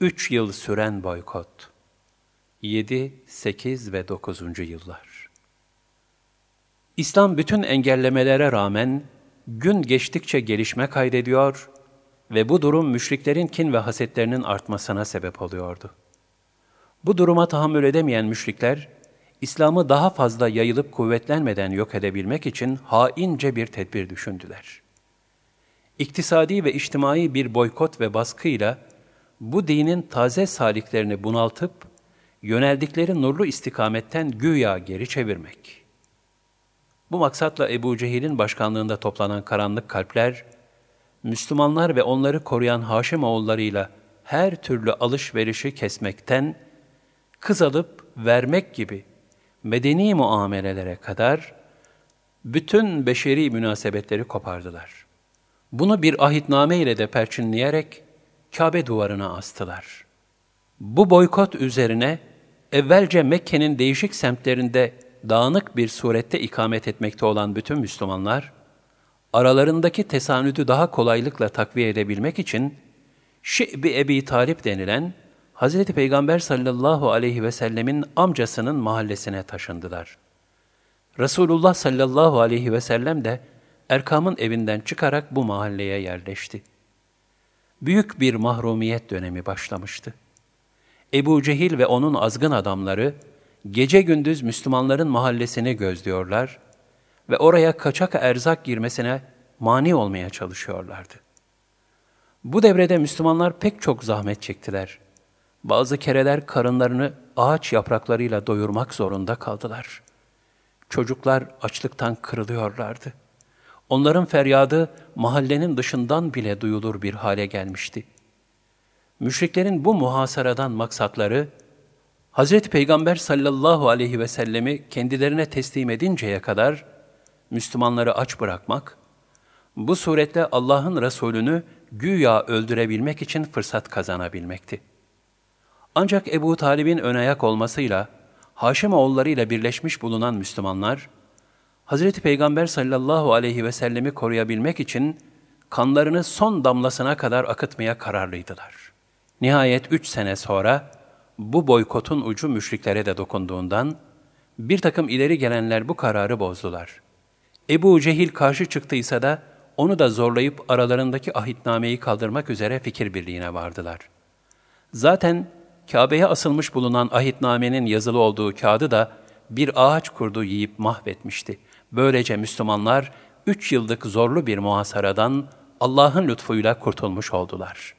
Üç yıl süren boykot. 7, 8 ve 9. yıllar. İslam bütün engellemelere rağmen gün geçtikçe gelişme kaydediyor ve bu durum müşriklerin kin ve hasetlerinin artmasına sebep oluyordu. Bu duruma tahammül edemeyen müşrikler, İslam'ı daha fazla yayılıp kuvvetlenmeden yok edebilmek için haince bir tedbir düşündüler. İktisadi ve içtimai bir boykot ve baskıyla bu dinin taze saliklerini bunaltıp, yöneldikleri nurlu istikametten güya geri çevirmek. Bu maksatla Ebu Cehil'in başkanlığında toplanan karanlık kalpler, Müslümanlar ve onları koruyan Haşim oğullarıyla her türlü alışverişi kesmekten, kız alıp vermek gibi medeni muamelelere kadar bütün beşeri münasebetleri kopardılar. Bunu bir ahitname ile de perçinleyerek Kabe duvarına astılar. Bu boykot üzerine evvelce Mekke'nin değişik semtlerinde dağınık bir surette ikamet etmekte olan bütün Müslümanlar, aralarındaki tesanüdü daha kolaylıkla takviye edebilmek için Şi'bi Ebi Talip denilen Hz. Peygamber sallallahu aleyhi ve sellemin amcasının mahallesine taşındılar. Resulullah sallallahu aleyhi ve sellem de Erkam'ın evinden çıkarak bu mahalleye yerleşti. Büyük bir mahrumiyet dönemi başlamıştı. Ebu Cehil ve onun azgın adamları gece gündüz Müslümanların mahallesini gözlüyorlar ve oraya kaçak erzak girmesine mani olmaya çalışıyorlardı. Bu devrede Müslümanlar pek çok zahmet çektiler. Bazı kereler karınlarını ağaç yapraklarıyla doyurmak zorunda kaldılar. Çocuklar açlıktan kırılıyorlardı. Onların feryadı mahallenin dışından bile duyulur bir hale gelmişti. Müşriklerin bu muhasaradan maksatları, Hz. Peygamber sallallahu aleyhi ve sellemi kendilerine teslim edinceye kadar Müslümanları aç bırakmak, bu suretle Allah'ın Resulünü güya öldürebilmek için fırsat kazanabilmekti. Ancak Ebu Talib'in ön ayak olmasıyla Haşim oğullarıyla birleşmiş bulunan Müslümanlar, Hz. Peygamber sallallahu aleyhi ve sellemi koruyabilmek için kanlarını son damlasına kadar akıtmaya kararlıydılar. Nihayet üç sene sonra bu boykotun ucu müşriklere de dokunduğundan bir takım ileri gelenler bu kararı bozdular. Ebu Cehil karşı çıktıysa da onu da zorlayıp aralarındaki ahitnameyi kaldırmak üzere fikir birliğine vardılar. Zaten Kabe'ye asılmış bulunan ahitnamenin yazılı olduğu kağıdı da bir ağaç kurdu yiyip mahvetmişti. Böylece Müslümanlar üç yıllık zorlu bir muhasaradan Allah'ın lütfuyla kurtulmuş oldular.''